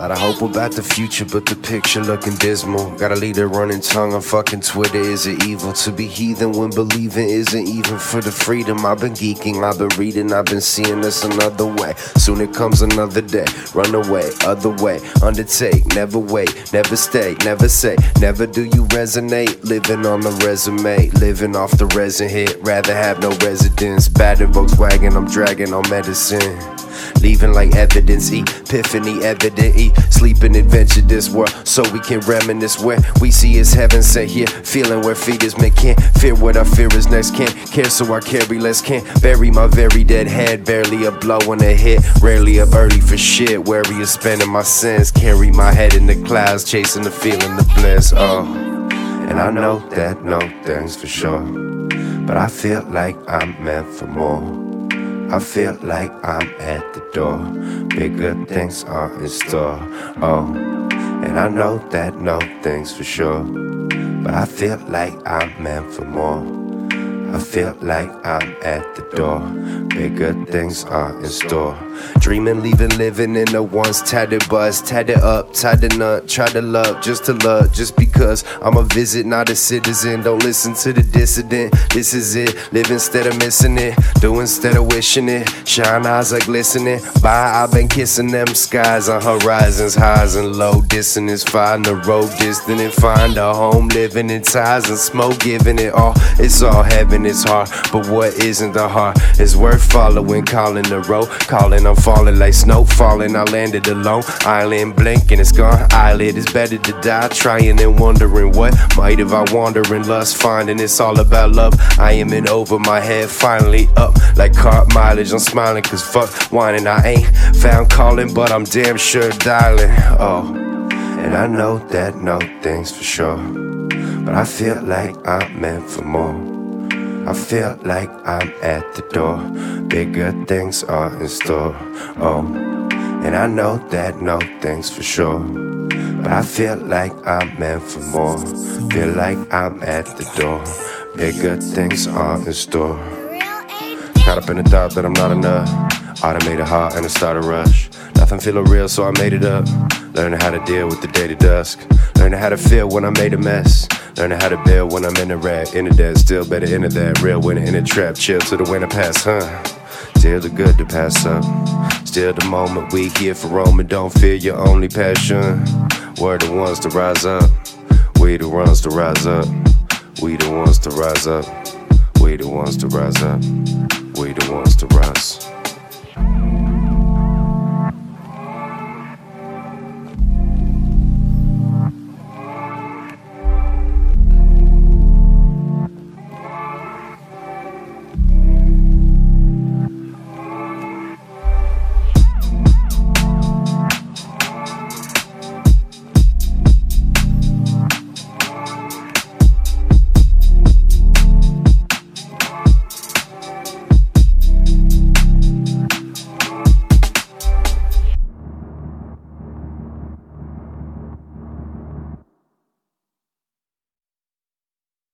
Lot of hope about the future, but the picture looking dismal. Gotta leave leader running tongue on fucking Twitter. Is it evil to be heathen when believing isn't even for the freedom? I've been geeking, I've been reading, I've been seeing this another way. Soon it comes another day. Run away, other way, undertake, never wait, never stay, never say, never do you resonate. Living on the resume, living off the resin hit. Rather have no residence. Battered Volkswagen, I'm dragging on medicine. Leaving like evidence, epiphany evident, e sleeping adventure this world so we can reminisce where we see is heaven set here. Feeling where feet is men can't fear what I fear is next. Can't care, so I carry less. Can't bury my very dead head. Barely a blow on the hit, rarely up early for shit. Wary of spending my sins. Carry my head in the clouds, chasing the feeling of bliss. Oh, and I know that no things for sure, but I feel like I'm meant for more. I feel like I'm at the door. Bigger things are in store. Oh, and I know that no things for sure. But I feel like I'm meant for more. I feel like I'm at the door. Bigger things are in store. Dreaming, leaving, living in a once tattered bus. Tatted up, tied to nut. Try to love, just to love, just because I'm a visit, not a citizen. Don't listen to the dissident. This is it. Live instead of missing it. Do instead of wishing it. Shine eyes are glistening. Bye, I've been kissing them skies on horizons, highs and low. Dissonance, find the road distant and find a home. Living in ties and smoke, giving it all. It's all heaven, it's hard. But what isn't the heart is worth following. Calling the road, calling, I'm falling like snow falling. I landed alone, island blinking, it's gone. Eyelid is better to die, trying and wondering what might have I wandering lust, finding it's all about love. I am in over my head, finally up like car mileage. I'm smiling cause fuck whining. I ain't found calling, but I'm damn sure dialing. Oh, and I know that no things for sure, but I feel like I'm meant for more. I feel like I'm at the door. Bigger things are in store. Oh, and I know that no things for sure. But I feel like I'm meant for more. Feel like I'm at the door. Bigger things are in store. Caught up in the thought that I'm not enough. Automated heart and a started rush. Nothing feeling real, so I made it up. Learning how to deal with the day to dusk. Learning how to feel when I made a mess. Learning how to build when I'm in the rat. In the dead, still better into that. Real winner in the trap. Chill till the winter pass, huh? Still the good to pass up. Still the moment we here for Rome and don't fear your only passion. We're the ones to rise up. We the ones to rise up. We the ones to rise up. We the ones to rise up. We the ones to rise.